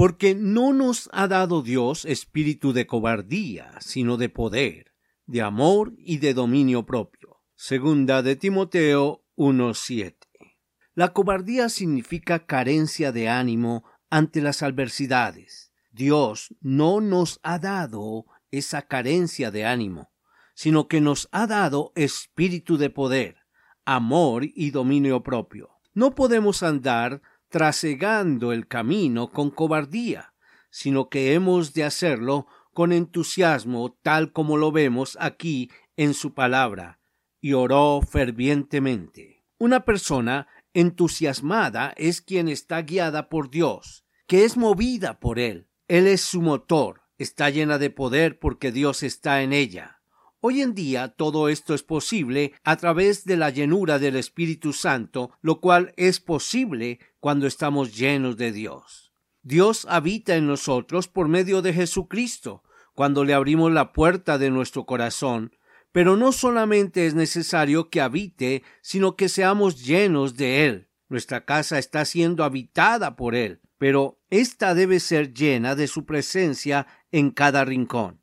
Porque no nos ha dado Dios espíritu de cobardía, sino de poder, de amor y de dominio propio. Segunda de Timoteo 1.7. La cobardía significa carencia de ánimo ante las adversidades. Dios no nos ha dado esa carencia de ánimo, sino que nos ha dado espíritu de poder, amor y dominio propio. No podemos andar trasegando el camino con cobardía, sino que hemos de hacerlo con entusiasmo tal como lo vemos aquí en su palabra, y oró fervientemente. Una persona entusiasmada es quien está guiada por Dios, que es movida por Él. Él es su motor, está llena de poder porque Dios está en ella. Hoy en día todo esto es posible a través de la llenura del Espíritu Santo, lo cual es posible cuando estamos llenos de Dios. Dios habita en nosotros por medio de Jesucristo, cuando le abrimos la puerta de nuestro corazón, pero no solamente es necesario que habite, sino que seamos llenos de Él. Nuestra casa está siendo habitada por Él, pero ésta debe ser llena de su presencia en cada rincón.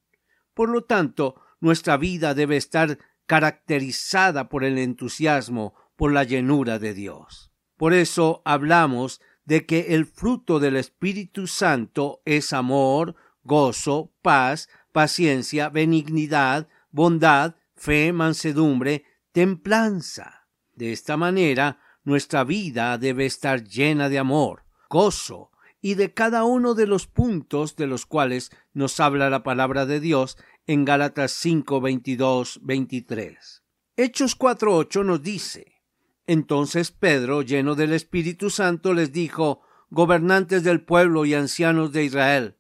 Por lo tanto, nuestra vida debe estar caracterizada por el entusiasmo, por la llenura de Dios. Por eso hablamos de que el fruto del Espíritu Santo es amor, gozo, paz, paciencia, benignidad, bondad, fe, mansedumbre, templanza. De esta manera, nuestra vida debe estar llena de amor, gozo, y de cada uno de los puntos de los cuales nos habla la palabra de Dios en Gálatas 5, 22, 23. Hechos 4.8 nos dice, entonces Pedro, lleno del Espíritu Santo, les dijo, gobernantes del pueblo y ancianos de Israel.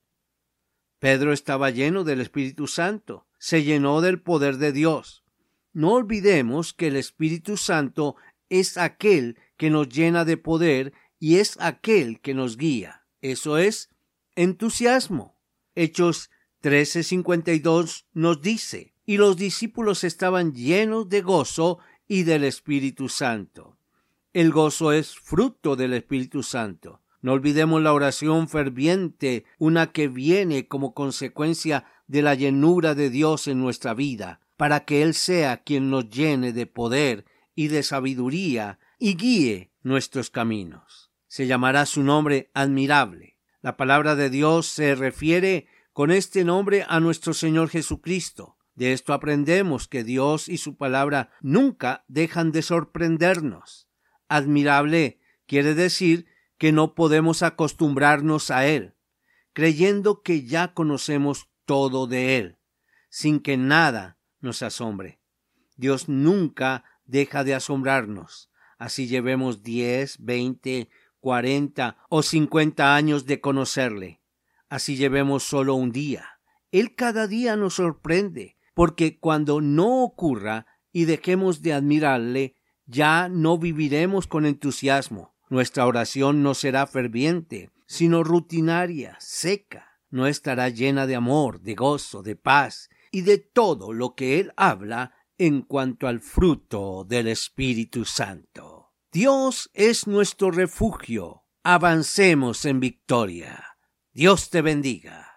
Pedro estaba lleno del Espíritu Santo, se llenó del poder de Dios. No olvidemos que el Espíritu Santo es aquel que nos llena de poder y es aquel que nos guía. Eso es entusiasmo. Hechos 13:52 nos dice, y los discípulos estaban llenos de gozo y del Espíritu Santo. El gozo es fruto del Espíritu Santo. No olvidemos la oración ferviente, una que viene como consecuencia de la llenura de Dios en nuestra vida, para que Él sea quien nos llene de poder y de sabiduría y guíe nuestros caminos. Se llamará su nombre admirable. La palabra de Dios se refiere con este nombre a nuestro Señor Jesucristo. De esto aprendemos que Dios y su palabra nunca dejan de sorprendernos. Admirable quiere decir que no podemos acostumbrarnos a Él, creyendo que ya conocemos todo de Él, sin que nada nos asombre. Dios nunca deja de asombrarnos, así llevemos diez, veinte, cuarenta o cincuenta años de conocerle. Así llevemos solo un día. Él cada día nos sorprende, porque cuando no ocurra y dejemos de admirarle, ya no viviremos con entusiasmo. Nuestra oración no será ferviente, sino rutinaria, seca. No estará llena de amor, de gozo, de paz y de todo lo que Él habla en cuanto al fruto del Espíritu Santo. Dios es nuestro refugio. Avancemos en victoria. Dios te bendiga.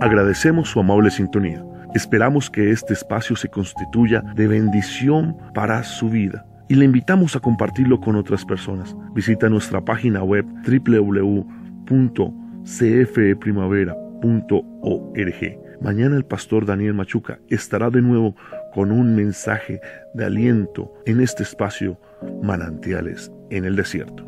Agradecemos su amable sintonía. Esperamos que este espacio se constituya de bendición para su vida y le invitamos a compartirlo con otras personas. Visita nuestra página web www.cfeprimavera.org. Mañana el pastor Daniel Machuca estará de nuevo con un mensaje de aliento en este espacio Manantiales en el Desierto.